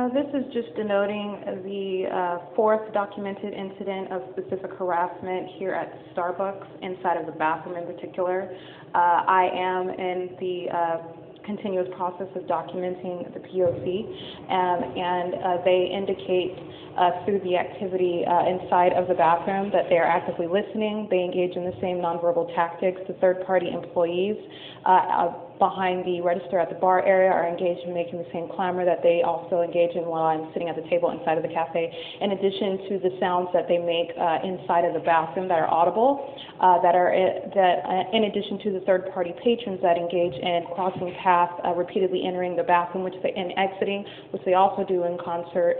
Uh, This is just denoting the uh, fourth documented incident of specific harassment here at Starbucks, inside of the bathroom in particular. Uh, I am in the uh, continuous process of documenting the POC, um, and uh, they indicate uh, through the activity uh, inside of the bathroom that they are actively listening. They engage in the same nonverbal tactics. The third-party employees uh, behind the register at the bar area are engaged in making the same clamor that they also engage in while I'm sitting at the table inside of the cafe, in addition to the sounds that they make uh, inside of the bathroom that are audible, uh, that are that uh, in addition to the third-party patrons that engage in crossing paths, repeatedly entering the bathroom, which they and exiting, which they also do in concert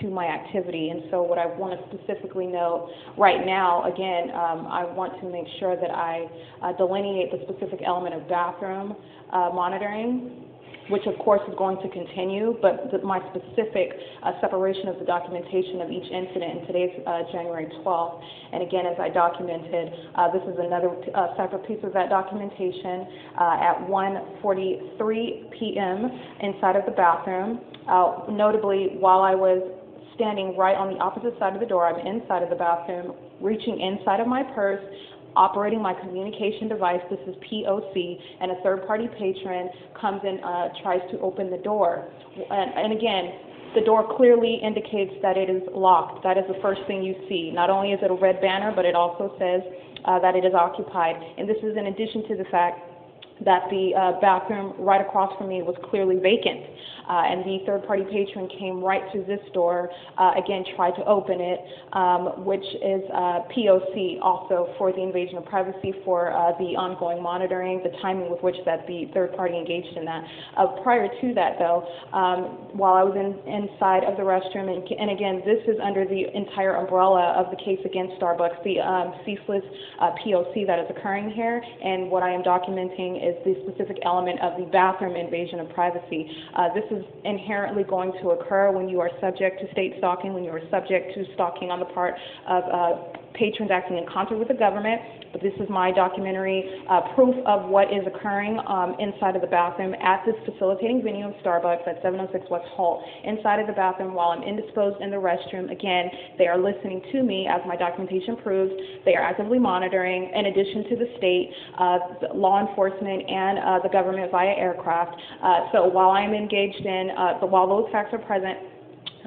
to my activity. And so, what I want to specifically note right now, again, um, I want to make sure that I uh, delineate the specific element of bathroom uh, monitoring, which of course is going to continue, but the, my specific uh, separation of the documentation of each incident, and today's uh, January 12th, and again, as I documented, uh, this is another uh, separate piece of that documentation uh, at 1.43 p.m. inside of the bathroom. Uh, notably, while I was standing right on the opposite side of the door, I'm inside of the bathroom, reaching inside of my purse, operating my communication device, this is POC, and a third-party patron comes and uh, tries to open the door. And, and again, the door clearly indicates that it is locked. That is the first thing you see. Not only is it a red banner, but it also says uh, that it is occupied. And this is in addition to the fact that the uh, bathroom right across from me was clearly vacant. Uh, and the third party patron came right through this door, uh, again, tried to open it, um, which is uh, POC also for the invasion of privacy, for uh, the ongoing monitoring, the timing with which that the third party engaged in that. Uh, prior to that, though, um, while I was in, inside of the restroom, and, and, again, this is under the entire umbrella of the case against Starbucks, the um, ceaseless POC that is occurring here, and what I am documenting is the specific element of the bathroom invasion of privacy. this is inherently going to occur when you are subject to state stalking, when you are subject to stalking on the part of uh, patrons acting in concert with the government, but this is my documentary uh, proof of what is occurring um, inside of the bathroom at this facilitating venue of Starbucks at 706 West Holt. Inside of the bathroom, while I'm indisposed in the restroom, again, they are listening to me, as my documentation proves. They are actively monitoring, in addition to the state, uh, law enforcement, and uh, the government via aircraft. Uh, so while I'm engaged in, uh, while those facts are present,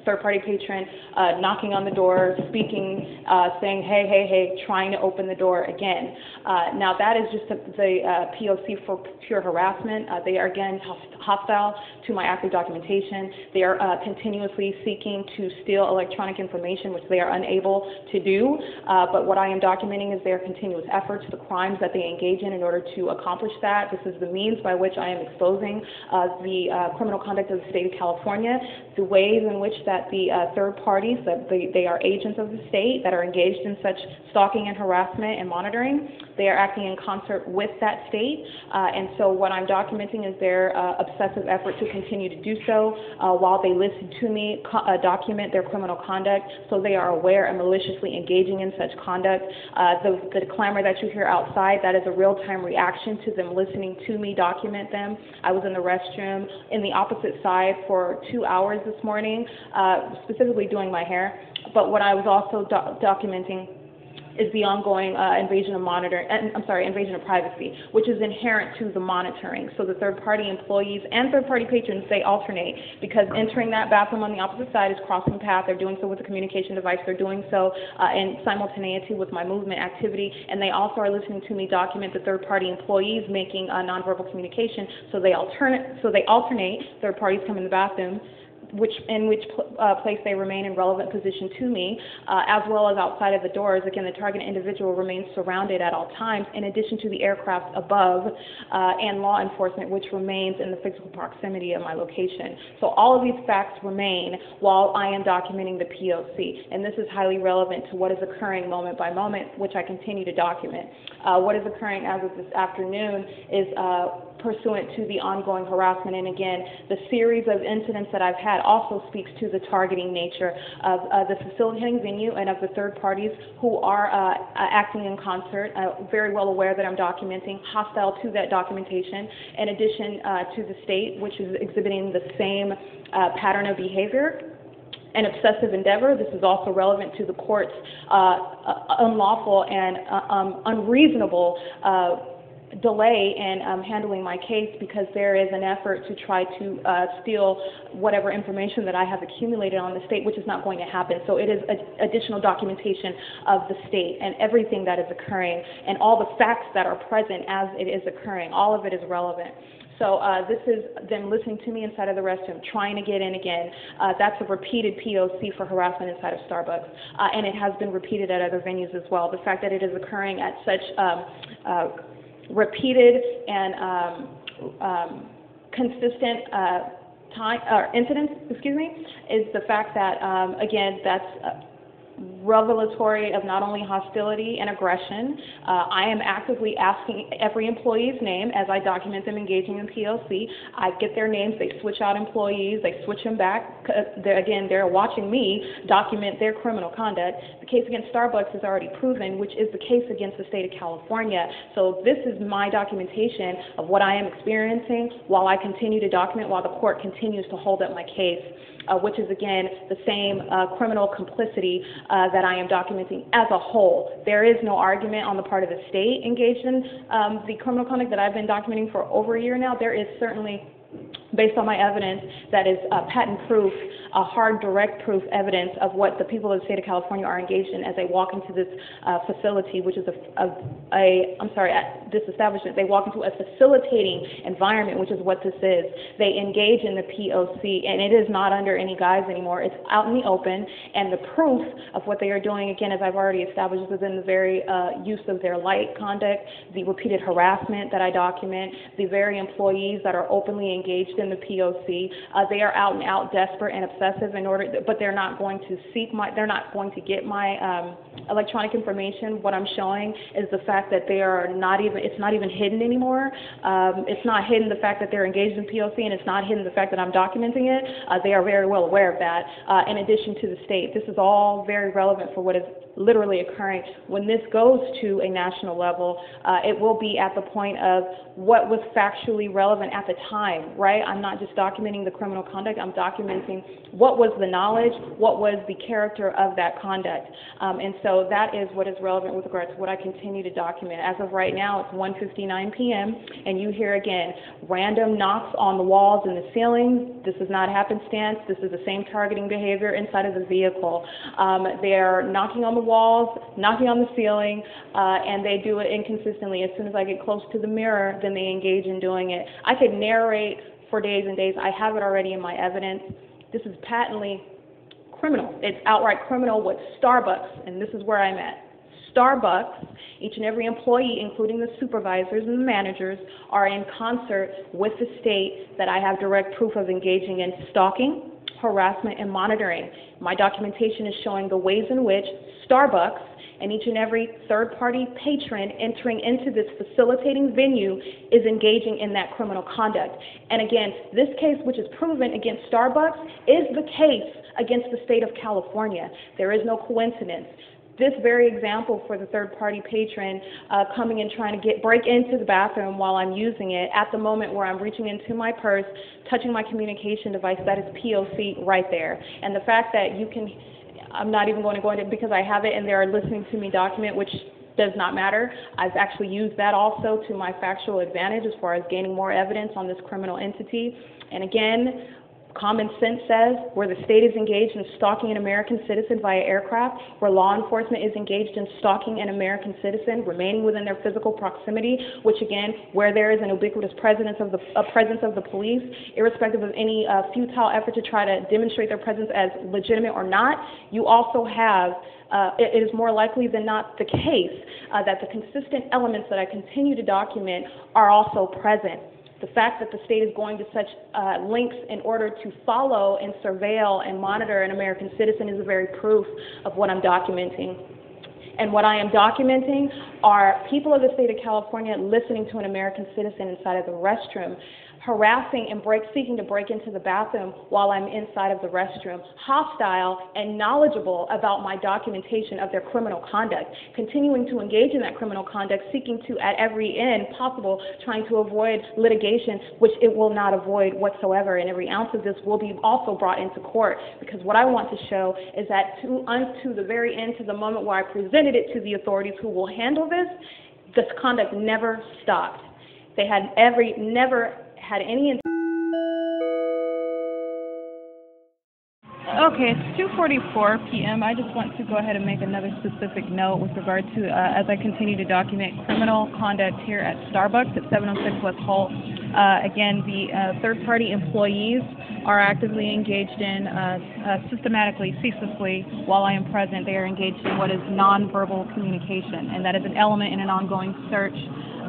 third-party patron uh, knocking on the door, speaking, uh, saying, hey, hey, hey, trying to open the door again. Uh, now, that is just the, the uh, POC for pure harassment. Uh, they are, again, hostile to my active documentation. They are uh, continuously seeking to steal electronic information, which they are unable to do. but what I am documenting is their continuous efforts, the crimes that they engage in in order to accomplish that. This is the means by which I am exposing the criminal conduct of the state of California, the ways in which that that the uh, third parties, that they, they are agents of the state that are engaged in such stalking and harassment and monitoring, they are acting in concert with that state. Uh, and so what I'm documenting is their uh, obsessive effort to continue to do so uh, while they listen to me, uh, document their criminal conduct so they are aware and maliciously engaging in such conduct. Uh, the, the clamor that you hear outside, that is a real-time reaction to them listening to me document them. I was in the restroom in the opposite side for two hours this morning. Uh, specifically doing my hair, but what I was also do documenting is the ongoing uh, invasion of monitoring, uh, I'm sorry, invasion of privacy, which is inherent to the monitoring. So the third-party employees and third-party patrons, they alternate because entering that bathroom on the opposite side is crossing path. They're doing so with a communication device. They're doing so uh, in simultaneity with my movement activity, and they also are listening to me document the third-party employees making uh, nonverbal communication. So they alternate. So they alternate. Third parties come in the bathroom which in which uh, place they remain in relevant position to me, uh, as well as outside of the doors. Again, the target individual remains surrounded at all times, in addition to the aircraft above uh, and law enforcement, which remains in the physical proximity of my location. So all of these facts remain while I am documenting the POC, and this is highly relevant to what is occurring moment by moment, which I continue to document. Uh, what is occurring as of this afternoon is uh, pursuant to the ongoing harassment. And again, the series of incidents that I've had also speaks to the targeting nature of uh, the facilitating venue and of the third parties who are uh, uh, acting in concert, uh, very well aware that I'm documenting, hostile to that documentation, in addition uh, to the state, which is exhibiting the same pattern of behavior an obsessive endeavor. This is also relevant to the court's uh, unlawful and uh, um, unreasonable uh, delay in um, handling my case because there is an effort to try to uh, steal whatever information that I have accumulated on the state, which is not going to happen. So it is additional documentation of the state and everything that is occurring and all the facts that are present as it is occurring. All of it is relevant. So uh, this is them listening to me inside of the restroom, trying to get in again. Uh, that's a repeated POC for harassment inside of Starbucks, uh, and it has been repeated at other venues as well. The fact that it is occurring at such um, uh, repeated and um, um, consistent uh, time or incidents, excuse me, is the fact that um, again that's uh, revelatory of not only hostility and aggression. Uh, I am actively asking every employee's name as I document them engaging in POC. I get their names, they switch out employees, they switch them back. They're, again, they're watching me document their criminal conduct. The case against Starbucks is already proven, which is the case against the state of California. So this is my documentation of what I am experiencing while I continue to document, while the court continues to hold up my case uh, which is again the same uh, criminal complicity uh, that I am documenting as a whole. There is no argument on the part of the state engaged in um, the criminal conduct that I've been documenting for over a year now. There is certainly based on my evidence that is uh, patent proof, a hard, direct proof evidence of what the people of the state of California are engaged in as they walk into this uh, facility, which is a, a, a, I'm sorry, this establishment. They walk into a facilitating environment, which is what this is. They engage in the POC, and it is not under any guise anymore. It's out in the open, and the proof of what they are doing, again, as I've already established, is in the very uh, use of their light conduct, the repeated harassment that I document, the very employees that are openly engaged in the POC. Uh, they are out and out desperate and obsessive in order, but they're not going to seek my, they're not going to get my um, electronic information. What I'm showing is the fact that they are not even, it's not even hidden anymore. Um, it's not hidden the fact that they're engaged in POC, and it's not hidden the fact that I'm documenting it. Uh, they are very well aware of that. Uh, in addition to the state, this is all very relevant for what is literally occurring. When this goes to a national level, uh, it will be at the point of what was factually relevant at the time, right? I'm not just documenting the criminal conduct, I'm documenting what was the knowledge, what was the character of that conduct. Um, and so that is what is relevant with regards to what I continue to document. As of right now, it's 1.59 p.m., and you hear again random knocks on the walls and the ceiling. This is not happenstance. This is the same targeting behavior inside of the vehicle. Um, they're knocking on the walls, knocking on the ceiling, uh, and they do it inconsistently. As soon as I get close to the mirror, then they engage in doing it. I could narrate for days and days. I have it already in my evidence. This is patently criminal. It's outright criminal what Starbucks, and this is where I'm at. Starbucks, each and every employee, including the supervisors and the managers, are in concert with the state that I have direct proof of engaging in stalking, harassment, and monitoring. My documentation is showing the ways in which Starbucks and each and every third-party patron entering into this facilitating venue is engaging in that criminal conduct. And again, this case, which is proven against Starbucks, is the case against the state of California. There is no coincidence this very example for the third party patron uh, coming and trying to get break into the bathroom while I'm using it at the moment where I'm reaching into my purse, touching my communication device, that is POC right there. And the fact that you can I'm not even going to go into because I have it and they're listening to me document, which does not matter. I've actually used that also to my factual advantage as far as gaining more evidence on this criminal entity. And again, Common sense says where the state is engaged in stalking an American citizen via aircraft, where law enforcement is engaged in stalking an American citizen, remaining within their physical proximity, which again, where there is an ubiquitous presence of the, presence of the police, irrespective of any uh, futile effort to try to demonstrate their presence as legitimate or not, you also have uh, it, it is more likely than not the case uh, that the consistent elements that I continue to document are also present. The fact that the state is going to such uh, lengths in order to follow and surveil and monitor an American citizen is a very proof of what I'm documenting. And what I am documenting are people of the state of California listening to an American citizen inside of the restroom, harassing and break, seeking to break into the bathroom while I'm inside of the restroom, hostile and knowledgeable about my documentation of their criminal conduct, continuing to engage in that criminal conduct, seeking to, at every end possible, trying to avoid litigation, which it will not avoid whatsoever. And every ounce of this will be also brought into court because what I want to show is that to, unto the very end, to the moment where I presented it to the authorities who will handle this, this conduct never stopped. They had every, never had any. Okay, it's 2:44 p.m. I just want to go ahead and make another specific note with regard to uh, as I continue to document criminal conduct here at Starbucks at 706 West Holt. Uh, again, the uh, third-party employees are actively engaged in uh, uh, systematically, ceaselessly, while I am present, they are engaged in what is nonverbal communication, and that is an element in an ongoing search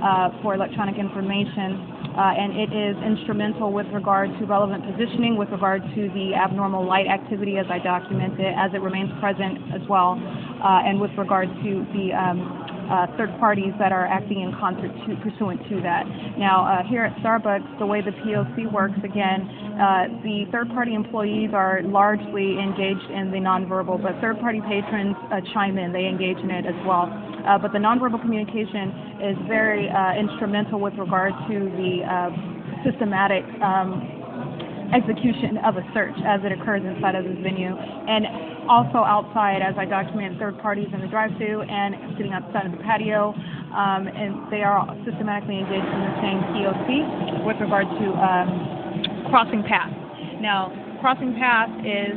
uh, for electronic information uh, and it is instrumental with regard to relevant positioning, with regard to the abnormal light activity as I document it, as it remains present as well, uh, and with regard to the um, uh, third parties that are acting in concert to, pursuant to that. Now, uh, here at Starbucks, the way the POC works, again, uh, the third party employees are largely engaged in the nonverbal, but third party patrons uh, chime in, they engage in it as well. Uh, but the nonverbal communication is very uh, instrumental with regard to the systematic um, execution of a search as it occurs inside of this venue. And also outside as I document third parties in the drive-through and sitting outside of the patio. Um, and they are systematically engaged in the same POC with regard to um, crossing paths. Now, crossing paths is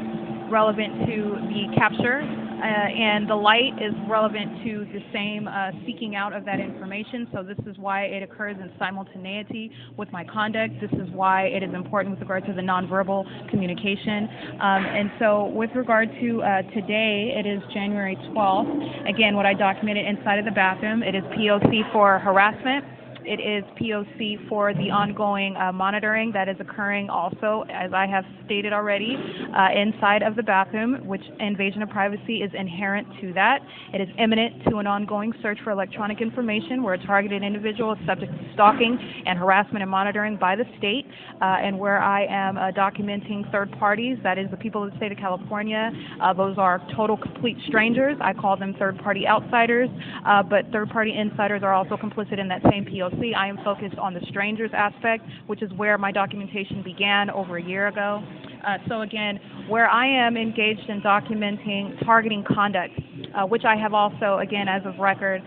relevant to the capture uh, and the light is relevant to the same uh, seeking out of that information. So this is why it occurs in simultaneity with my conduct. This is why it is important with regard to the nonverbal communication. Um, and so with regard to uh, today, it is January 12th. Again, what I documented inside of the bathroom, it is POC for harassment. It is POC for the ongoing uh, monitoring that is occurring also, as I have stated already, uh, inside of the bathroom, which invasion of privacy is inherent to that. It is imminent to an ongoing search for electronic information where a targeted individual is subject to stalking and harassment and monitoring by the state, uh, and where I am uh, documenting third parties, that is the people of the state of California. Uh, those are total complete strangers. I call them third party outsiders, uh, but third party insiders are also complicit in that same POC. I am focused on the strangers aspect, which is where my documentation began over a year ago. Uh, so again, where I am engaged in documenting targeting conduct, uh, which I have also, again, as of record,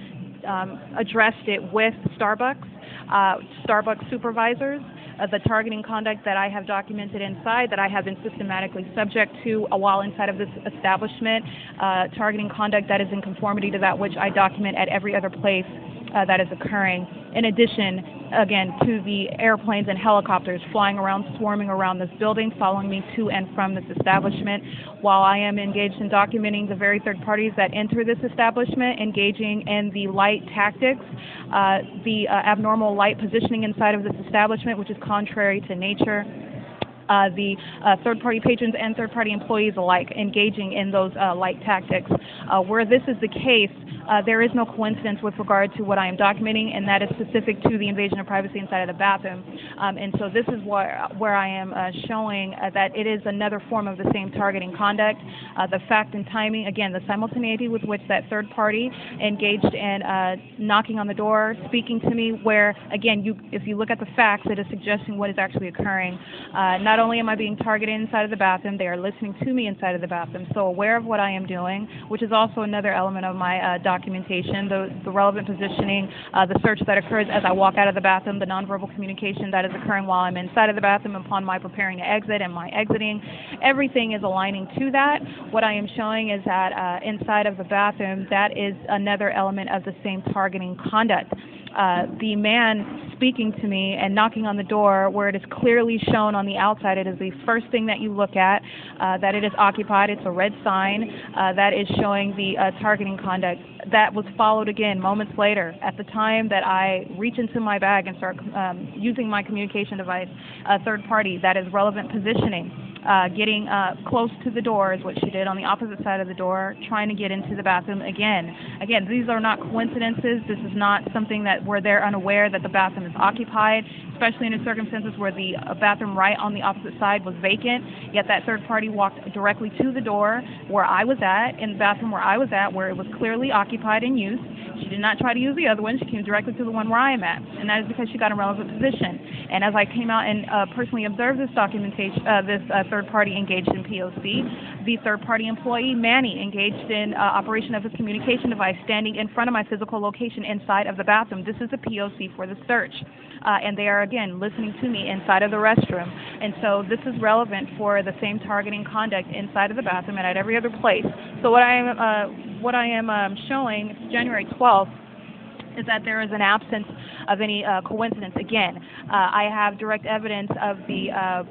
um, addressed it with Starbucks, uh, Starbucks supervisors, uh, the targeting conduct that I have documented inside, that I have been systematically subject to while inside of this establishment, uh, targeting conduct that is in conformity to that which I document at every other place uh, that is occurring. In addition, again, to the airplanes and helicopters flying around, swarming around this building, following me to and from this establishment, while I am engaged in documenting the very third parties that enter this establishment, engaging in the light tactics, uh, the uh, abnormal light positioning inside of this establishment, which is contrary to nature uh, the uh, third-party patrons and third-party employees alike engaging in those uh, light tactics. Uh, where this is the case, uh, there is no coincidence with regard to what I am documenting, and that is specific to the invasion of privacy inside of the bathroom. Um, and so this is where, where I am uh, showing that it is another form of the same targeting conduct. the fact and timing, again, the simultaneity with which that third party engaged in knocking on the door, speaking to me, where, again, you, if you look at the facts, it is suggesting what is actually occurring. not not only am I being targeted inside of the bathroom, they are listening to me inside of the bathroom, so aware of what I am doing, which is also another element of my uh, documentation, the, the relevant positioning, uh, the search that occurs as I walk out of the bathroom, the nonverbal communication that is occurring while I'm inside of the bathroom upon my preparing to exit and my exiting. Everything is aligning to that. What I am showing is that uh, inside of the bathroom, that is another element of the same targeting conduct. Uh, the man speaking to me and knocking on the door where it is clearly shown on the outside. It is the first thing that you look at, uh, that it is occupied. It's a red sign uh, that is showing the uh, targeting conduct. That was followed again moments later. At the time that I reach into my bag and start um, using my communication device, a third party, that is relevant positioning uh, getting uh, close to the door is what she did on the opposite side of the door, trying to get into the bathroom again. Again, these are not coincidences. This is not something that where they're unaware that the bathroom is occupied, especially in circumstances where the uh, bathroom right on the opposite side was vacant. Yet that third party walked directly to the door where I was at, in the bathroom where I was at, where it was clearly occupied and used. She did not try to use the other one. She came directly to the one where I am at, and that is because she got a relevant position. And as I came out and uh, personally observed this documentation, uh, this uh, third party engaged in POC, the third party employee Manny engaged in uh, operation of his communication device, standing in front of my physical location inside of the bathroom. This is a POC for the search, uh, and they are again listening to me inside of the restroom. And so this is relevant for the same targeting conduct inside of the bathroom and at every other place. So what I am uh, what I am um, showing, January 12th, is that there is an absence of any uh, coincidence. Again, uh, I have direct evidence of the uh,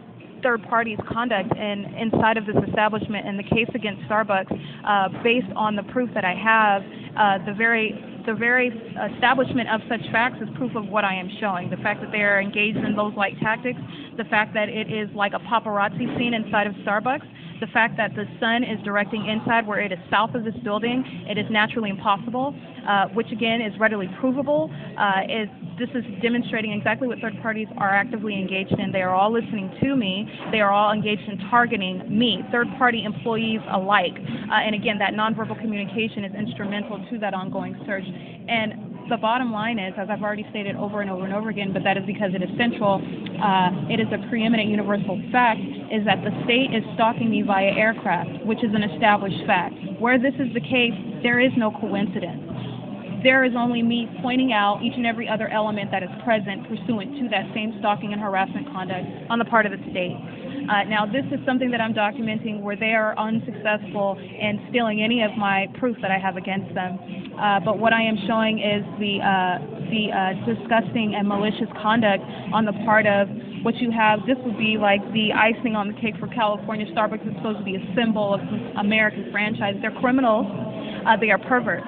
third party's conduct in, inside of this establishment in the case against Starbucks uh, based on the proof that I have. Uh, the very the very establishment of such facts is proof of what I am showing. The fact that they are engaged in those like tactics, the fact that it is like a paparazzi scene inside of Starbucks, the fact that the sun is directing inside where it is south of this building, it is naturally impossible, uh, which again is readily provable. Uh, is this is demonstrating exactly what third parties are actively engaged in. They are all listening to me. They are all engaged in targeting me, third party employees alike. Uh, and again, that nonverbal communication is instrumental to that ongoing search. And the bottom line is, as I've already stated over and over and over again, but that is because it is central, uh, it is a preeminent universal fact, is that the state is stalking me via aircraft, which is an established fact. Where this is the case, there is no coincidence. There is only me pointing out each and every other element that is present pursuant to that same stalking and harassment conduct on the part of the state. Uh, now, this is something that I'm documenting where they are unsuccessful in stealing any of my proof that I have against them. Uh, but what I am showing is the uh, the uh, disgusting and malicious conduct on the part of what you have. This would be like the icing on the cake for California. Starbucks is supposed to be a symbol of American franchise. They're criminals. Uh, they are perverts,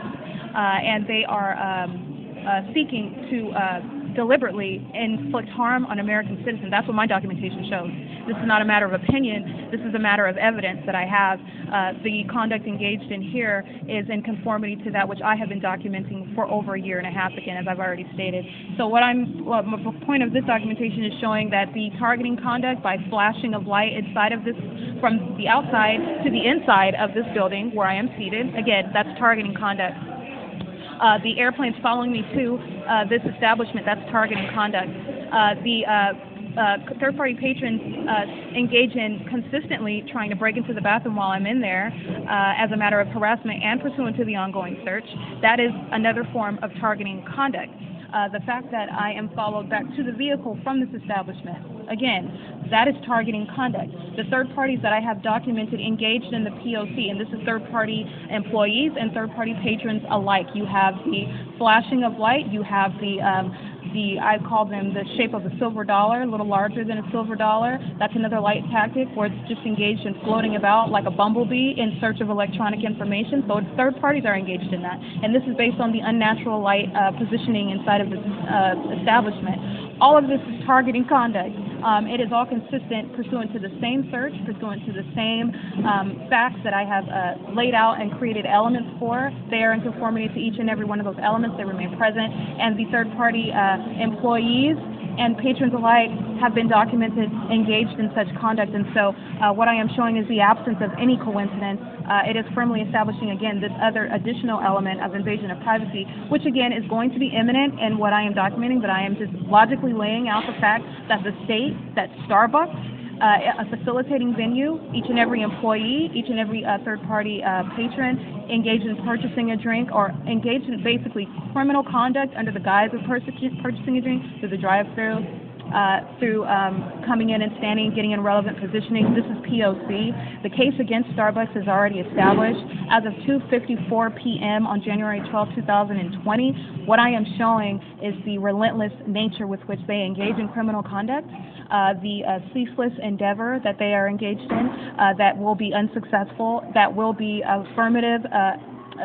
and they are um, seeking to. Deliberately inflict harm on American citizens. That's what my documentation shows. This is not a matter of opinion. This is a matter of evidence that I have. Uh, the conduct engaged in here is in conformity to that which I have been documenting for over a year and a half, again, as I've already stated. So what I'm, well, the point of this documentation is showing that the targeting conduct by flashing of light inside of this, from the outside to the inside of this building where I am seated, again, that's targeting conduct. Uh, the airplanes following me to uh, this establishment, that's targeting conduct. Uh, the uh, uh, third-party patrons uh, engage in consistently trying to break into the bathroom while I'm in there as a matter of harassment and pursuant to the ongoing search. That is another form of targeting conduct. Uh, the fact that I am followed back to the vehicle from this establishment, again, that is targeting conduct. The third parties that I have documented engaged in the POC, and this is third party employees and third party patrons alike. You have the flashing of light, you have the um, the I call them the shape of a silver dollar, a little larger than a silver dollar. That's another light tactic where it's just engaged in floating about like a bumblebee in search of electronic information. So third parties are engaged in that, and this is based on the unnatural light uh, positioning inside of this uh, establishment. All of this is targeting conduct. Um, it is all consistent pursuant to the same search, pursuant to the same um, facts that I have uh, laid out and created elements for. They are in conformity to each and every one of those elements. They remain present. And the third party uh, employees and patrons alike have been documented engaged in such conduct. And so uh, what I am showing is the absence of any coincidence. Uh, it is firmly establishing, again, this other additional element of invasion of privacy, which, again, is going to be imminent in what I am documenting, but I am just logically laying out the fact that the state, that Starbucks, uh, a facilitating venue, each and every employee, each and every uh, third-party uh, patron engaged in purchasing a drink or engaged in basically criminal conduct under the guise of purchasing a drink through the drive-through, uh, through um, coming in and standing, getting in relevant positioning. This is POC. The case against Starbucks is already established. As of 2:54 p.m. on January 12, 2020, what I am showing is the relentless nature with which they engage in criminal conduct, uh, the uh, ceaseless endeavor that they are engaged in, uh, that will be unsuccessful, that will be affirmative.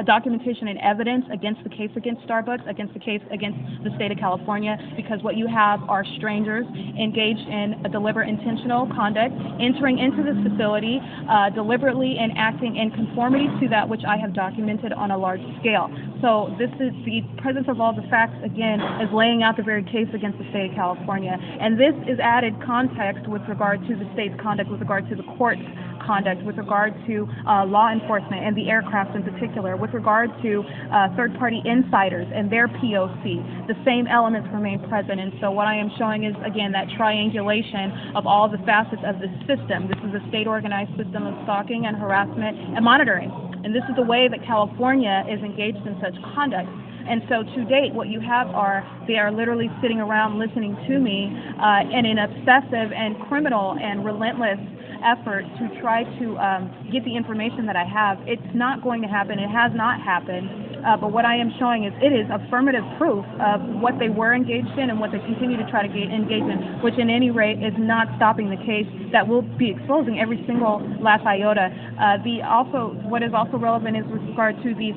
Documentation and evidence against the case against Starbucks, against the case against the state of California, because what you have are strangers engaged in a deliberate intentional conduct, entering into this facility uh, deliberately and acting in conformity to that which I have documented on a large scale. So this is the presence of all the facts, again, is laying out the very case against the state of California. And this is added context with regard to the state's conduct, with regard to the court's conduct, with regard to uh, law enforcement and the aircraft in particular, with regard to uh, third-party insiders and their POC. The same elements remain present. And so what I am showing is, again, that triangulation of all the facets of the system. This is a state-organized system of stalking and harassment and monitoring. And this is the way that California is engaged in such conduct. And so to date, what you have are they are literally sitting around listening to me uh, in an obsessive and criminal and relentless effort to try to um, get the information that I have. It's not going to happen. It has not happened. Uh, but what I am showing is it is affirmative proof of what they were engaged in and what they continue to try to ga- engage in, which in any rate is not stopping the case that will be exposing every single last iota. Uh, the also what is also relevant is with regard to the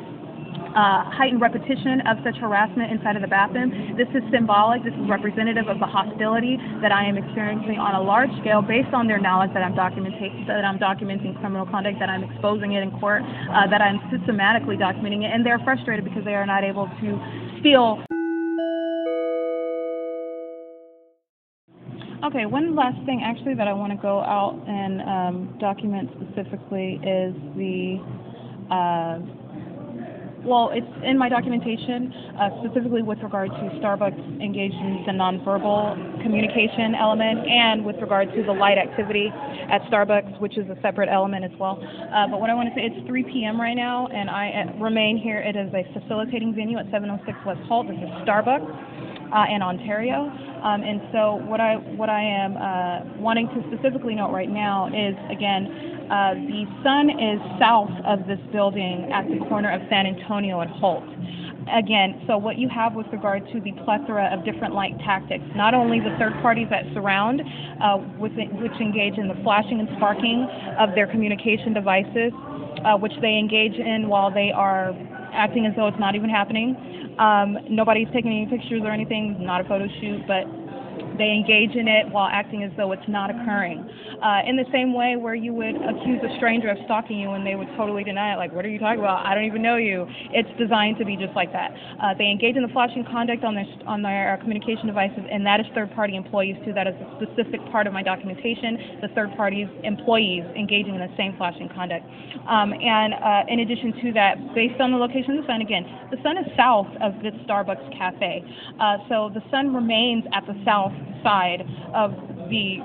uh, heightened repetition of such harassment inside of the bathroom. This is symbolic. This is representative of the hostility that I am experiencing on a large scale based on their knowledge that I'm documenting, that I'm documenting criminal conduct, that I'm exposing it in court, uh, that I'm systematically documenting it, and they're frustrated because they are not able to feel. Okay, one last thing actually that I want to go out and um, document specifically is the. Uh, well, it's in my documentation, uh, specifically with regard to Starbucks engaged in the nonverbal communication element and with regard to the light activity at Starbucks, which is a separate element as well. Uh, but what I want to say, it's 3 p.m. right now, and I uh, remain here. It is a facilitating venue at 706 West Holt. This is Starbucks uh, in Ontario. Um, and so what I what I am uh, wanting to specifically note right now is again uh, the sun is south of this building at the corner of San Antonio and Holt. Again, so what you have with regard to the plethora of different light tactics, not only the third parties that surround, uh, with it, which engage in the flashing and sparking of their communication devices, uh, which they engage in while they are acting as though it's not even happening. Um, nobody's taking any pictures or anything, not a photo shoot, but they engage in it while acting as though it's not occurring. Uh, in the same way where you would accuse a stranger of stalking you and they would totally deny it, like, what are you talking about? I don't even know you. It's designed to be just like that. Uh, they engage in the flashing conduct on their, on their communication devices, and that is third-party employees too. That is a specific part of my documentation, the third parties employees engaging in the same flashing conduct. Um, and uh, in addition to that, based on the location of the sun, again, the sun is south of this Starbucks cafe. Uh, so the sun remains at the south side of the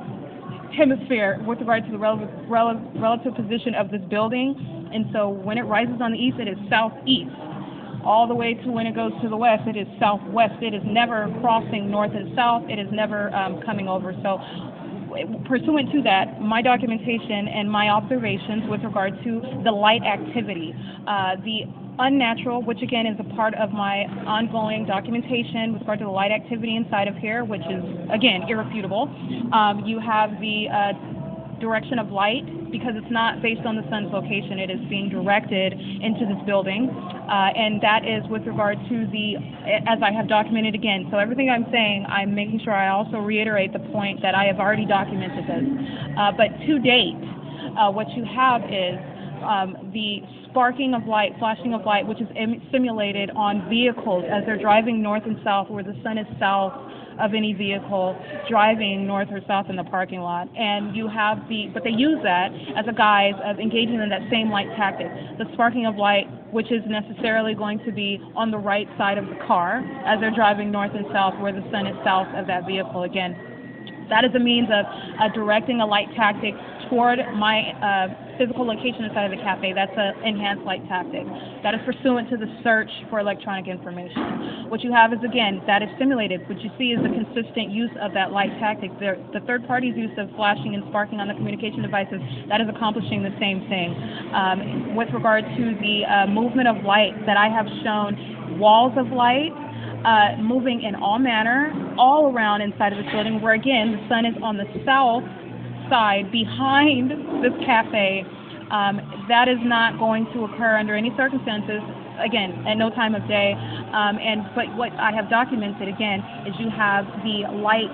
hemisphere with regard to the relative, relative position of this building. And so when it rises on the east, it is southeast. All the way to when it goes to the west, it is southwest. It is never crossing north and south. It is never um, coming over. So pursuant to that, my documentation and my observations with regard to the light activity, uh, the unnatural, which again is a part of my ongoing documentation with regard to the light activity inside of here, which is again irrefutable. Um, you have the uh, direction of light because it's not based on the sun's location. It is being directed into this building, uh, and that is with regard to the, as I have documented again. So everything I'm saying, I'm making sure I also reiterate the point that I have already documented this. Uh, but to date, uh, what you have is um, the sparking of light, flashing of light, which is simulated on vehicles as they're driving north and south where the sun is south of any vehicle driving north or south in the parking lot. And you have the, but they use that as a guise of engaging in that same light tactic. The sparking of light, which is necessarily going to be on the right side of the car as they're driving north and south where the sun is south of that vehicle again. That is a means of uh, directing a light tactic toward my uh, physical location inside of the cafe. That's an enhanced light tactic. That is pursuant to the search for electronic information. What you have is, again, that is simulated. What you see is the consistent use of that light tactic. The, the third party's use of flashing and sparking on the communication devices, that is accomplishing the same thing. Um, with regard to the uh, movement of light that I have shown, walls of light, uh, moving in all manner, all around inside of this building, where again, the sun is on the south behind this cafe, um, that is not going to occur under any circumstances again, at no time of day. Um, and but what I have documented again is you have the light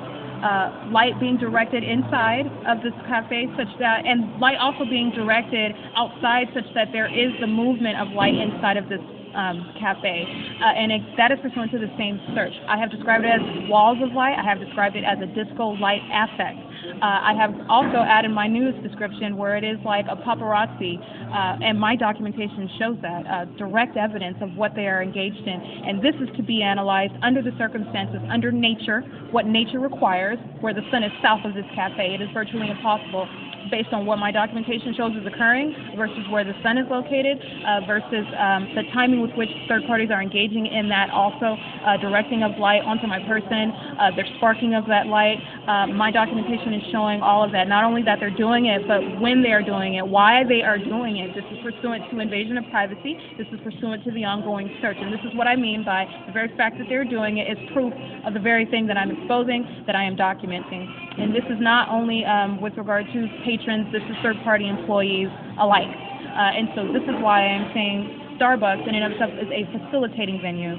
uh, light being directed inside of this cafe such that, and light also being directed outside such that there is the movement of light inside of this um, cafe. Uh, and it, that is pursuant to the same search. I have described it as walls of light. I have described it as a disco light affect. Uh, I have also added my news description where it is like a paparazzi, uh, and my documentation shows that, uh, direct evidence of what they are engaged in. And this is to be analyzed under the circumstances, under nature, what nature requires, where the sun is south of this cafe. It is virtually impossible based on what my documentation shows is occurring versus where the sun is located uh, versus um, the timing with which third parties are engaging in that also uh, directing of light onto my person, uh, their sparking of that light. Uh, my documentation is showing all of that. Not only that they're doing it, but when they are doing it, why they are doing it. This is pursuant to invasion of privacy. This is pursuant to the ongoing search. And this is what I mean by the very fact that they're doing it is proof of the very thing that I'm exposing, that I am documenting. And this is not only um, with regard to patrons, this is third party employees alike. Uh, and so this is why I'm saying Starbucks in and of itself is a facilitating venue.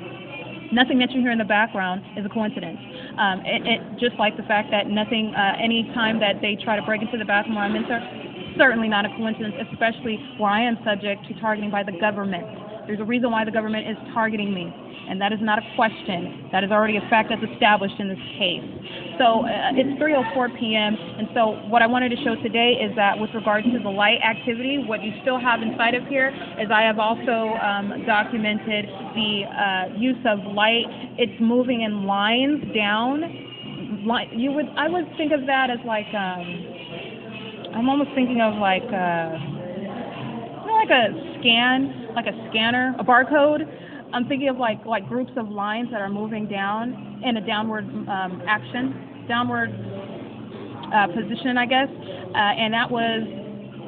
Nothing that you hear in the background is a coincidence. Um, it, it, just like the fact that nothing, uh, any time that they try to break into the bathroom where I'm in, certainly not a coincidence, especially where I am subject to targeting by the government. There's a reason why the government is targeting me, and that is not a question. That is already a fact that's established in this case. So uh, it's 3:04 p.m. And so what I wanted to show today is that with regard to the light activity, what you still have inside of here is I have also um, documented the uh, use of light. It's moving in lines down. You would I would think of that as like um, I'm almost thinking of like uh, you know, like a scan, like a scanner, a barcode. I'm thinking of like like groups of lines that are moving down in a downward um, action, downward uh, position, I guess. Uh, and that was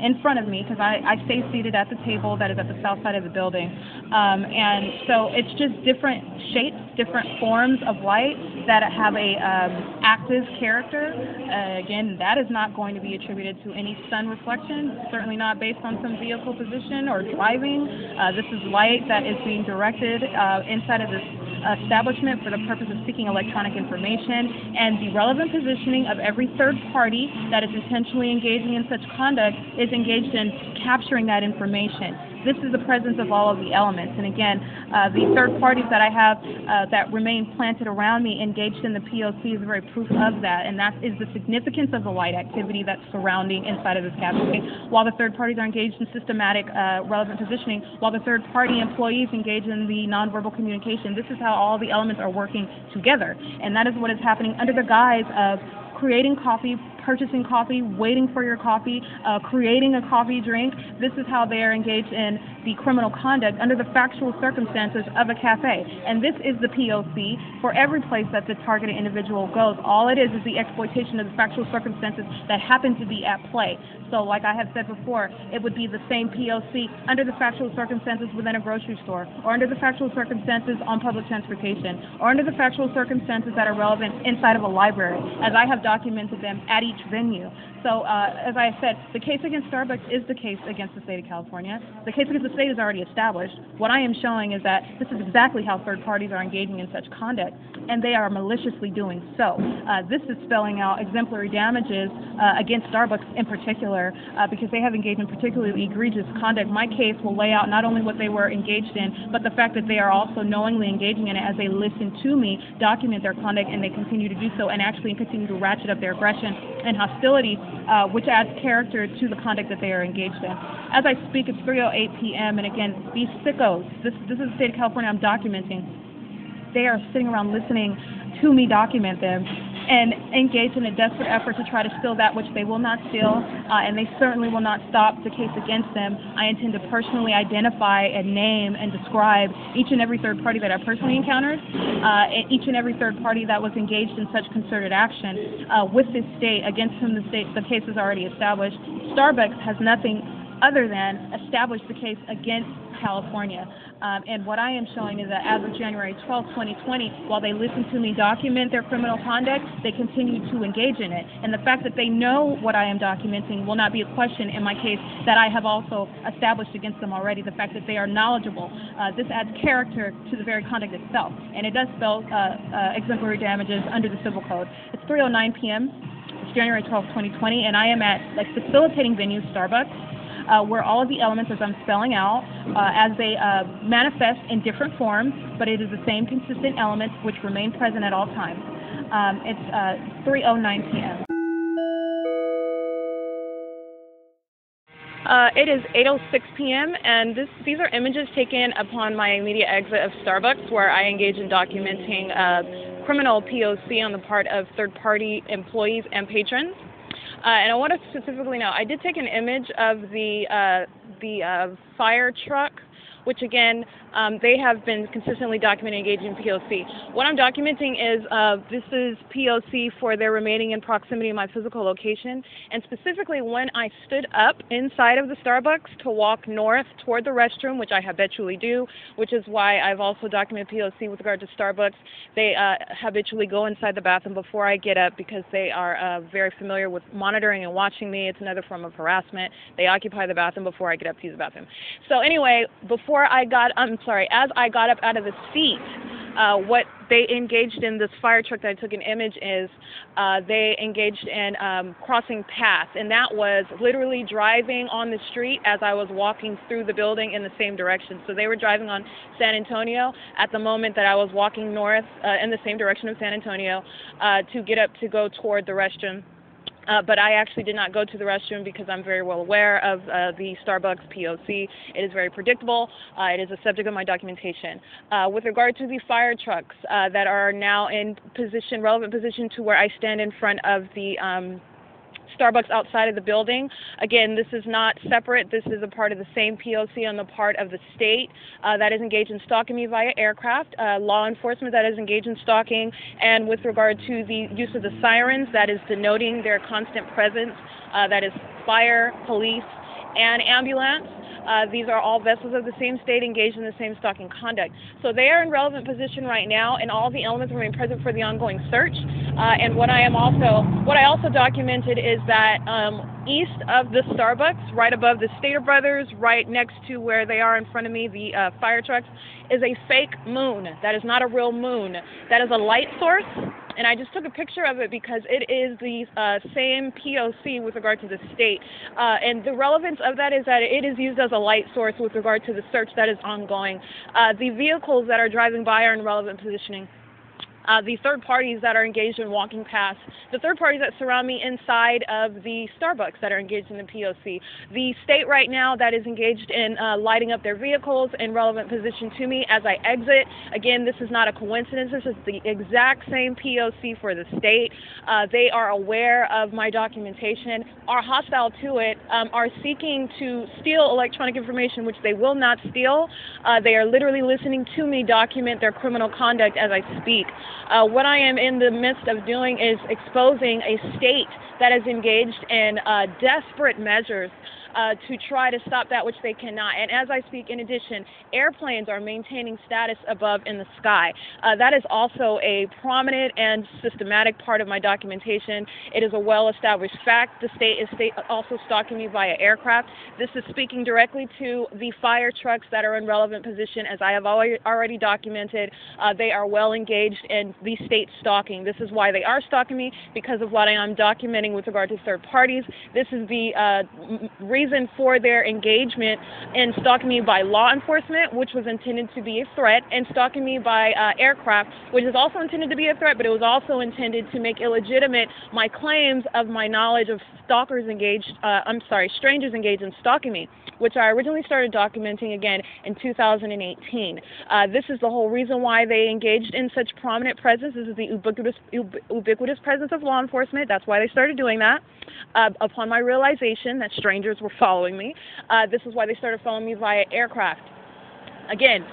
in front of me because I, I stay seated at the table that is at the south side of the building. Um, and so it's just different shapes, different forms of light that have a um, active character. Uh, again, that is not going to be attributed to any sun reflection, certainly not based on some vehicle position or driving. Uh, this is light that is being directed uh, inside of this establishment for the purpose of seeking electronic information, and the relevant positioning of every third party that is intentionally engaging in such conduct is engaged in capturing that information. This is the presence of all of the elements. And again, uh, the third parties that I have uh, that remain planted around me engaged in the POC is very proof of that. And that is the significance of the light activity that's surrounding inside of this cafe. While the third parties are engaged in systematic uh, relevant positioning, while the third party employees engage in the nonverbal communication, this is how all the elements are working together. And that is what is happening under the guise of creating coffee, purchasing coffee, waiting for your coffee, uh, creating a coffee drink. This is how they are engaged in the criminal conduct under the factual circumstances of a cafe. And this is the POC for every place that the targeted individual goes. All it is is the exploitation of the factual circumstances that happen to be at play. So, like I have said before, it would be the same POC under the factual circumstances within a grocery store, or under the factual circumstances on public transportation, or under the factual circumstances that are relevant inside of a library, as I have documented them at each venue. So, uh, as I said, the case against Starbucks is the case against the state of California. The case against the state is already established. What I am showing is that this is exactly how third parties are engaging in such conduct, and they are maliciously doing so. Uh, this is spelling out exemplary damages uh, against Starbucks in particular, uh, because they have engaged in particularly egregious conduct. My case will lay out not only what they were engaged in, but the fact that they are also knowingly engaging in it as they listen to me, document their conduct, and they continue to do so, and actually continue to ratchet up their aggression and hostility uh, which adds character to the conduct that they are engaged in. As I speak, it's 3:08 p.m. and again, these sickos. This this is the state of California. I'm documenting. They are sitting around listening to me document them and engage in a desperate effort to try to steal that which they will not steal, uh, and they certainly will not stop the case against them. I intend to personally identify and name and describe each and every third party that I personally encountered, uh, each and every third party that was engaged in such concerted action uh, with this state against whom the state the case is already established. Starbucks has nothing other than establish the case against California. Um, and what I am showing is that as of January 12, 2020, while they listen to me document their criminal conduct, they continue to engage in it. And the fact that they know what I am documenting will not be a question in my case that I have also established against them already. The fact that they are knowledgeable. Uh, this adds character to the very conduct itself. And it does spell uh, uh, exemplary damages under the Civil Code. It's 3.09 p.m. It's January 12, 2020, and I am at like facilitating venue Starbucks uh, where all of the elements, as I'm spelling out, uh, as they uh, manifest in different forms, but it is the same consistent elements which remain present at all times. Um, it's 3:09 p.m. Uh, it is 8:06 p.m. and this, these are images taken upon my immediate exit of Starbucks, where I engage in documenting uh, criminal POC on the part of third-party employees and patrons. Uh, and I want to specifically know, I did take an image of the uh, the uh, fire truck which again, um, they have been consistently documenting engaging POC. What I'm documenting is uh, this is POC for their remaining in proximity of my physical location, and specifically when I stood up inside of the Starbucks to walk north toward the restroom, which I habitually do, which is why I've also documented POC with regard to Starbucks. They uh, habitually go inside the bathroom before I get up because they are uh, very familiar with monitoring and watching me. It's another form of harassment. They occupy the bathroom before I get up to use the bathroom. So anyway, before I got, I'm sorry, as I got up out of the seat, uh, what they engaged in this fire truck that I took an image is uh, they engaged in um, crossing paths, and that was literally driving on the street as I was walking through the building in the same direction. So they were driving on San Antonio at the moment that I was walking north uh, in the same direction of San Antonio uh, to get up to go toward the restroom. Uh, but I actually did not go to the restroom because I'm very well aware of uh, the Starbucks POC. It is very predictable. Uh, it is a subject of my documentation. Uh, with regard to the fire trucks uh, that are now in position, relevant position to where I stand in front of the um, Starbucks outside of the building. Again, this is not separate. This is a part of the same POC on the part of the state uh, that is engaged in stalking me via aircraft, uh, law enforcement that is engaged in stalking, and with regard to the use of the sirens, that is denoting their constant presence. Uh, that is fire, police, and ambulance. Uh, these are all vessels of the same state engaged in the same stalking conduct. So they are in relevant position right now, and all the elements remain present for the ongoing search. Uh, and what I am also, what I also documented is that um, east of the Starbucks, right above the Stater Brothers, right next to where they are in front of me, the uh, fire trucks, is a fake moon. That is not a real moon. That is a light source and I just took a picture of it because it is the uh, same POC with regard to the state. Uh, and the relevance of that is that it is used as a light source with regard to the search that is ongoing. Uh, the vehicles that are driving by are in relevant positioning uh, the third parties that are engaged in walking past, the third parties that surround me inside of the Starbucks that are engaged in the POC, the state right now that is engaged in uh, lighting up their vehicles in relevant position to me as I exit. Again, this is not a coincidence. This is the exact same POC for the state. Uh, they are aware of my documentation, are hostile to it, um, are seeking to steal electronic information, which they will not steal. Uh, they are literally listening to me document their criminal conduct as I speak. Uh, what I am in the midst of doing is exposing a state that is engaged in uh, desperate measures uh, to try to stop that which they cannot. And as I speak, in addition, airplanes are maintaining status above in the sky. Uh, that is also a prominent and systematic part of my documentation. It is a well established fact. The state is state also stalking me via aircraft. This is speaking directly to the fire trucks that are in relevant position. As I have already documented, uh, they are well engaged in the state stalking. This is why they are stalking me because of what I am documenting with regard to third parties. This is the uh, reason reason for their engagement in stalking me by law enforcement, which was intended to be a threat, and stalking me by uh, aircraft, which is also intended to be a threat, but it was also intended to make illegitimate my claims of my knowledge of stalkers engaged, uh, I'm sorry, strangers engaged in stalking me, which I originally started documenting again in 2018. Uh, this is the whole reason why they engaged in such prominent presence. This is the ubiquitous, ubiquitous presence of law enforcement. That's why they started doing that. Uh, upon my realization that strangers were following me. Uh, this is why they started following me via aircraft. Again,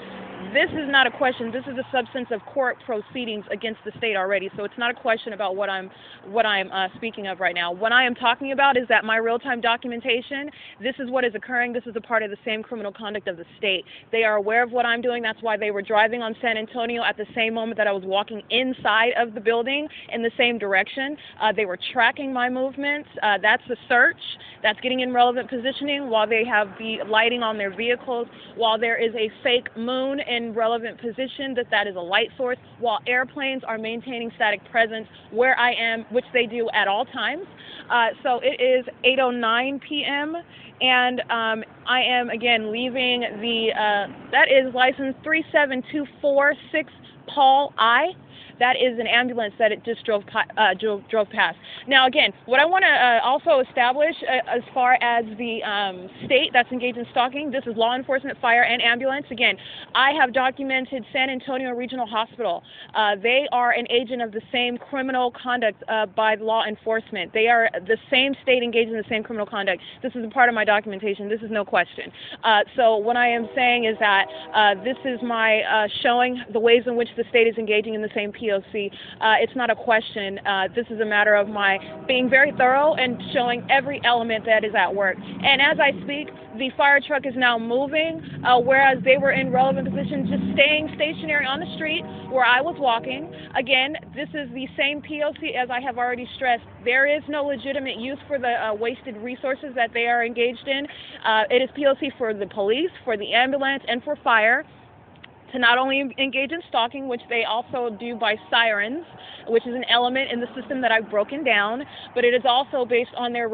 this is not a question. This is a substance of court proceedings against the state already. So it's not a question about what I'm what I'm uh, speaking of right now. What I am talking about is that my real-time documentation. This is what is occurring. This is a part of the same criminal conduct of the state. They are aware of what I'm doing. That's why they were driving on San Antonio at the same moment that I was walking inside of the building in the same direction. Uh, they were tracking my movements. Uh, that's the search. That's getting in relevant positioning while they have the lighting on their vehicles. While there is a fake moon in relevant position, that that is a light source. While airplanes are maintaining static presence where I am, which they do at all times. Uh, so it is 8:09 p.m. and um, I am again leaving the. Uh, that is license 37246 Paul I. That is an ambulance that it just drove uh, drove, drove past. Now, again, what I want to uh, also establish uh, as far as the um, state that's engaged in stalking, this is law enforcement, fire, and ambulance. Again, I have documented San Antonio Regional Hospital. Uh, they are an agent of the same criminal conduct uh, by law enforcement. They are the same state engaged in the same criminal conduct. This is a part of my documentation. This is no question. Uh, so what I am saying is that this is my showing the ways in which the state is engaging in the same POC. Uh, it's not a question. Uh, this is a matter of my being very thorough and showing every element that is at work. And as I speak, the fire truck is now moving, uh, whereas they were in relevant positions, just staying stationary on the street where I was walking. Again, this is the same POC as I have already stressed. There is no legitimate use for the uh, wasted resources that they are engaged in. Uh, it is POC for the police, for the ambulance, and for fire to not only engage in stalking, which they also do by sirens, which is an element in the system that I've broken down, but it is also based on their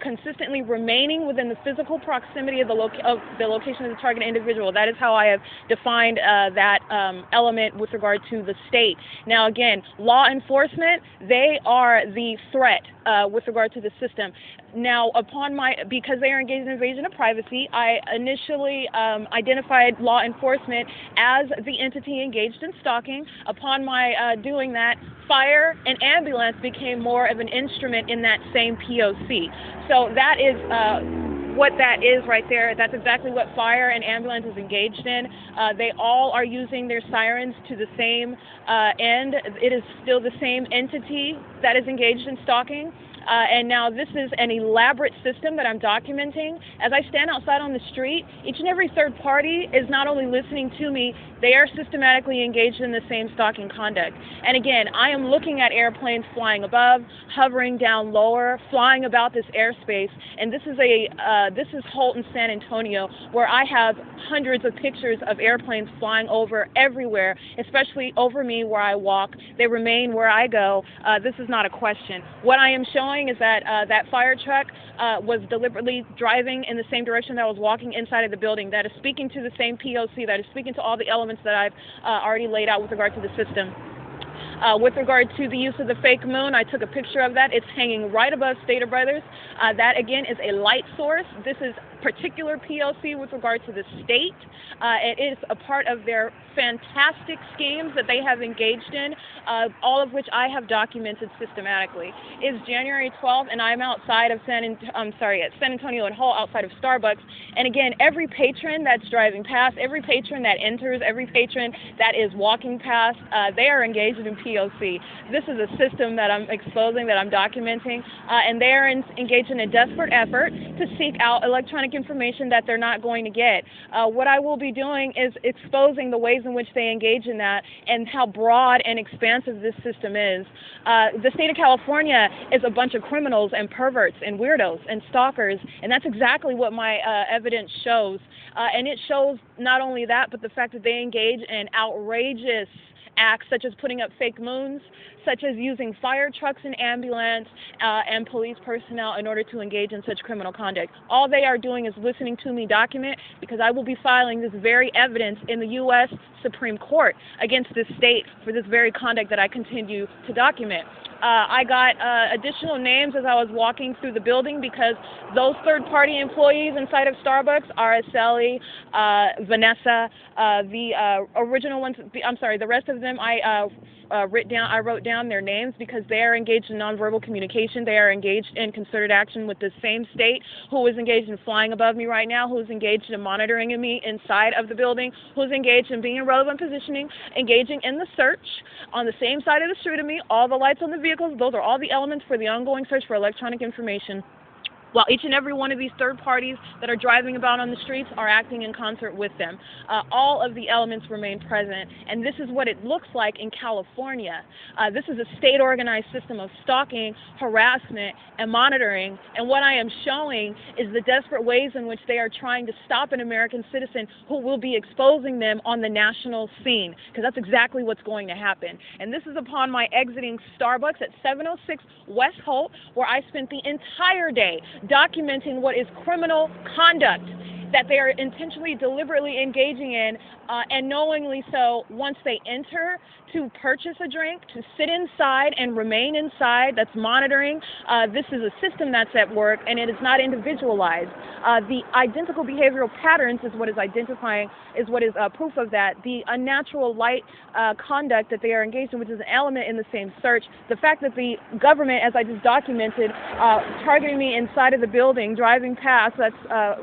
consistently remaining within the physical proximity of the, loca- of the location of the target individual. That is how I have defined uh, that um, element with regard to the state. Now, again, law enforcement, they are the threat uh, with regard to the system. Now, upon my, because they are engaged in invasion of privacy, I initially um, identified law enforcement as the entity engaged in stalking. Upon my uh, doing that, fire and ambulance became more of an instrument in that same POC. So that is uh, what that is right there. That's exactly what fire and ambulance is engaged in. Uh, they all are using their sirens to the same uh, end. It is still the same entity that is engaged in stalking. Uh, and now this is an elaborate system that I'm documenting. As I stand outside on the street, each and every third party is not only listening to me, they are systematically engaged in the same stalking conduct. And again, I am looking at airplanes flying above, hovering down lower, flying about this airspace. And this is a uh, this is Holton, San Antonio, where I have hundreds of pictures of airplanes flying over everywhere, especially over me where I walk. They remain where I go. Uh, this is not a question. What I am showing is that uh, that fire truck uh, was deliberately driving in the same direction that I was walking inside of the building. That is speaking to the same POC. That is speaking to all the elements that I've uh, already laid out with regard to the system. Uh, with regard to the use of the fake moon, I took a picture of that. It's hanging right above Stater Brothers. Uh, that again is a light source. This is particular PLC with regard to the state. Uh, it is a part of their fantastic schemes that they have engaged in, uh, all of which I have documented systematically. It's January 12th, and I'm outside of San, I'm sorry, at San Antonio and Holt, outside of Starbucks. And again, every patron that's driving past, every patron that enters, every patron that is walking past, uh, they are engaged in POC. This is a system that I'm exposing, that I'm documenting, uh, and they are in, engaged in a desperate effort to seek out electronic information that they're not going to get. Uh, what I will be doing is exposing the ways in which they engage in that and how broad and expansive this system is. Uh, the state of California is a bunch of criminals and perverts and weirdos and stalkers, and that's exactly what my uh, evidence shows. Uh, and it shows not only that, but the fact that they engage in outrageous acts such as putting up fake moons, such as using fire trucks and ambulance uh, and police personnel in order to engage in such criminal conduct. All they are doing is listening to me document because I will be filing this very evidence in the U.S. Supreme Court against this state for this very conduct that I continue to document. Uh, I got uh, additional names as I was walking through the building because those third-party employees inside of Starbucks, Araceli, uh, Vanessa, uh, the uh, original ones, I'm sorry, the rest of them I uh, uh, writ down, I wrote down their names because they are engaged in nonverbal communication. They are engaged in concerted action with the same state who is engaged in flying above me right now, who is engaged in monitoring me inside of the building, who is engaged in being in relevant positioning, engaging in the search on the same side of the street of me, all the lights on the vehicles, those are all the elements for the ongoing search for electronic information while each and every one of these third parties that are driving about on the streets are acting in concert with them. Uh, all of the elements remain present, and this is what it looks like in California. Uh, this is a state organized system of stalking, harassment, and monitoring, and what I am showing is the desperate ways in which they are trying to stop an American citizen who will be exposing them on the national scene, because that's exactly what's going to happen. And this is upon my exiting Starbucks at 706 West Holt, where I spent the entire day documenting what is criminal conduct that they are intentionally, deliberately engaging in, uh, and knowingly so once they enter to purchase a drink, to sit inside and remain inside. That's monitoring. Uh, this is a system that's at work, and it is not individualized. Uh, the identical behavioral patterns is what is identifying, is what is uh, proof of that. The unnatural light uh, conduct that they are engaged in, which is an element in the same search. The fact that the government, as I just documented, uh, targeting me inside of the building, driving past, that's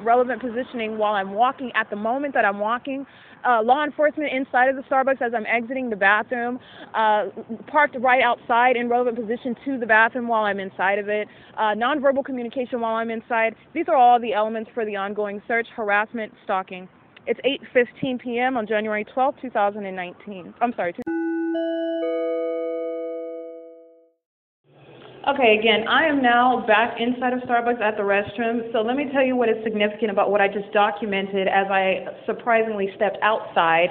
relevant while I'm walking at the moment that I'm walking uh, law enforcement inside of the Starbucks as I'm exiting the bathroom, uh, parked right outside in relevant position to the bathroom while I'm inside of it, uh, nonverbal communication while I'm inside. These are all the elements for the ongoing search, harassment, stalking. It's 8:15 p.m. on January 12, 2019. I'm sorry. Okay, again, I am now back inside of Starbucks at the restroom. So let me tell you what is significant about what I just documented as I surprisingly stepped outside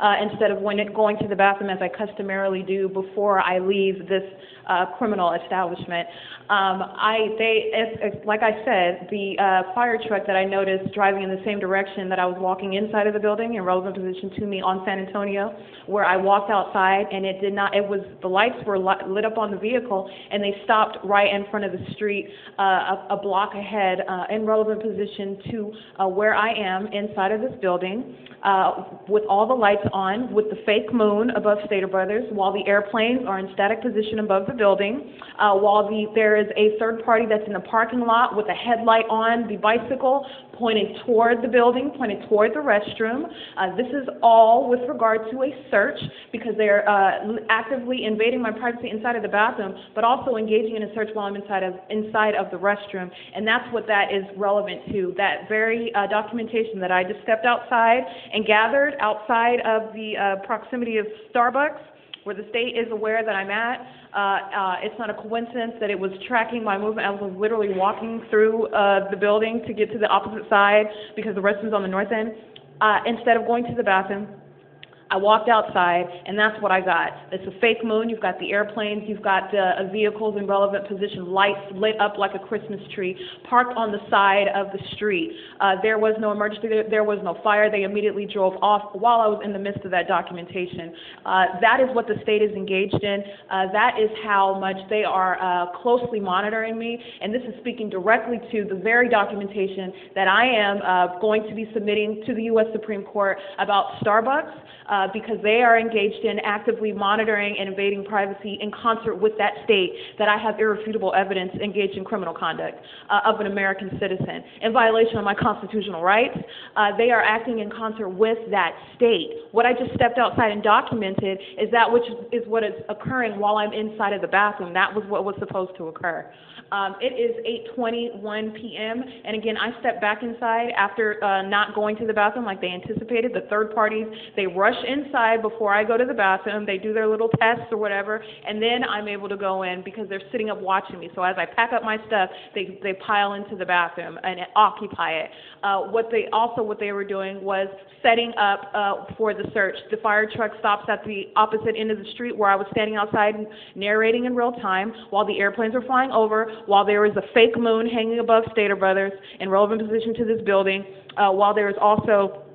uh, instead of when it, going to the bathroom as I customarily do before I leave this uh, criminal establishment. Um, I, they, as, like I said, the uh, fire truck that I noticed driving in the same direction that I was walking inside of the building in relevant position to me on San Antonio, where I walked outside and it did not, it was, the lights were lit up on the vehicle and they stopped right in front of the street, uh, a, a block ahead, uh, in relevant position to uh, where I am inside of this building, uh, with all the lights on, with the fake moon above Stater Brothers, while the airplanes are in static position above the building, uh, while the, there is a third party that's in the parking lot with a headlight on the bicycle pointed toward the building, pointed toward the restroom. Uh, this is all with regard to a search because they're uh, actively invading my privacy inside of the bathroom, but also engaging in a search while I'm inside of inside of the restroom, and that's what that is relevant to. That very uh, documentation that I just stepped outside and gathered outside of the uh, proximity of Starbucks where the state is aware that I'm at. Uh, uh, it's not a coincidence that it was tracking my movement. I was literally walking through uh, the building to get to the opposite side because the restroom's on the north end. Uh, instead of going to the bathroom, I walked outside, and that's what I got. It's a fake moon. You've got the airplanes. You've got uh, vehicles in relevant position, lights lit up like a Christmas tree, parked on the side of the street. Uh, there was no emergency. There, there was no fire. They immediately drove off while I was in the midst of that documentation. Uh, that is what the state is engaged in. Uh, that is how much they are uh, closely monitoring me, and this is speaking directly to the very documentation that I am uh, going to be submitting to the U.S. Supreme Court about Starbucks uh, because they are engaged in actively monitoring and invading privacy in concert with that state that I have irrefutable evidence engaged in criminal conduct uh, of an American citizen in violation of my constitutional rights. Uh, they are acting in concert with that state. What I just stepped outside and documented is that which is what is occurring while I'm inside of the bathroom. That was what was supposed to occur. Um, it is 8:21 p.m. and again, I stepped back inside after uh, not going to the bathroom like they anticipated. The third parties they rush inside before I go to the bathroom. They do their little tests or whatever, and then I'm able to go in because they're sitting up watching me. So as I pack up my stuff, they they pile into the bathroom and occupy it. Uh, what they also what they were doing was setting up uh, for the search. The fire truck stops at the opposite end of the street where I was standing outside narrating in real time while the airplanes were flying over while there is a fake moon hanging above Stater Brothers in relevant position to this building, uh, while there is also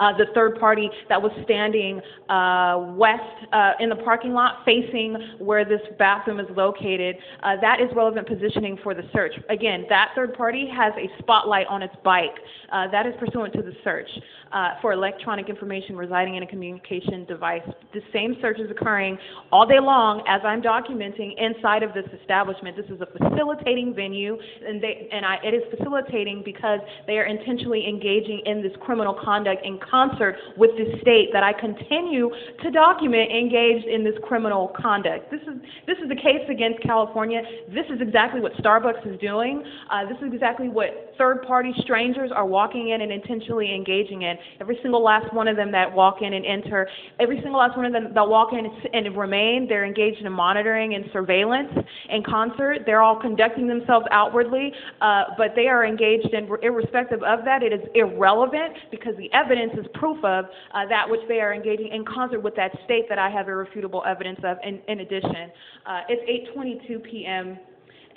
uh, the third party that was standing uh, west uh, in the parking lot facing where this bathroom is located. Uh, that is relevant positioning for the search. Again, that third party has a spotlight on its bike. Uh, that is pursuant to the search uh, for electronic information residing in a communication device. The same search is occurring all day long as I'm documenting inside of this establishment. This is a facilitating venue, and they and I, it is facilitating because they are intentionally engaging in this criminal conduct in concert with the state that I continue to document engaged in this criminal conduct. This is this is the case against California. This is exactly what Starbucks is doing. Uh, this is exactly what third-party strangers are walking in and intentionally engaging in. Every single last one of them that walk in and enter, every single last one of them that walk in and, remain, they're engaged in monitoring and surveillance in concert. They're all conducting themselves outwardly, uh, but they are engaged in, irrespective of that, it is irrelevant because the evidence is proof of uh, that which they are engaging in concert with that state that I have irrefutable evidence of. In, in addition, uh, it's 8:22 p.m.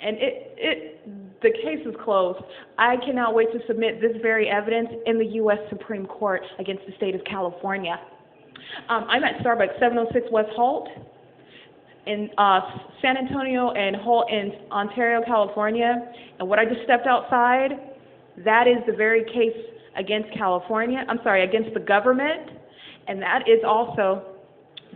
And it, it, the case is closed. I cannot wait to submit this very evidence in the U.S. Supreme Court against the state of California. Um, I'm at Starbucks, 706 West Holt, in uh, San Antonio and Holt in Ontario, California. And what I just stepped outside, that is the very case against California. I'm sorry, against the government, and that is also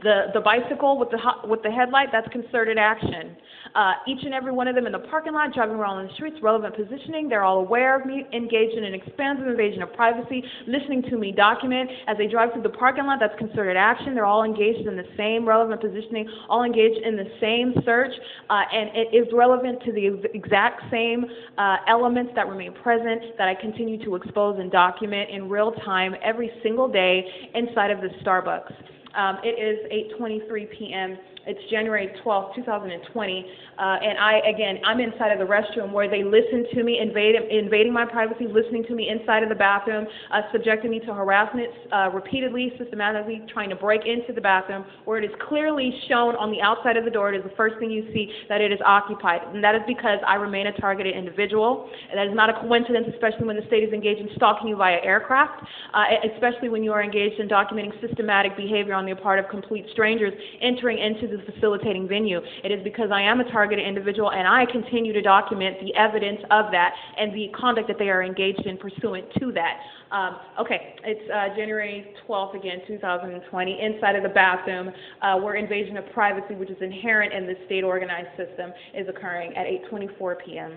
the the bicycle with the with the headlight. That's concerted action. Uh, each and every one of them in the parking lot, driving around on the streets, relevant positioning. They're all aware of me, engaged in an expansive invasion of privacy, listening to me document as they drive through the parking lot. That's concerted action. They're all engaged in the same relevant positioning, all engaged in the same search, uh, and it is relevant to the exact same uh, elements that remain present that I continue to expose and document in real time every single day inside of the Starbucks. Um, it is 8:23 p.m. It's January 12, 2020, uh, and I again I'm inside of the restroom where they listen to me, invade, invading my privacy, listening to me inside of the bathroom, uh, subjecting me to harassment uh, repeatedly, systematically, trying to break into the bathroom where it is clearly shown on the outside of the door. It is the first thing you see that it is occupied, and that is because I remain a targeted individual. And that is not a coincidence, especially when the state is engaged in stalking you via aircraft, uh, especially when you are engaged in documenting systematic behavior on the part of complete strangers entering into facilitating venue. It is because I am a targeted individual and I continue to document the evidence of that and the conduct that they are engaged in pursuant to that. Um, okay, it's uh, January 12th again, 2020, inside of the bathroom uh, where invasion of privacy, which is inherent in the state organized system, is occurring at 8:24 p.m.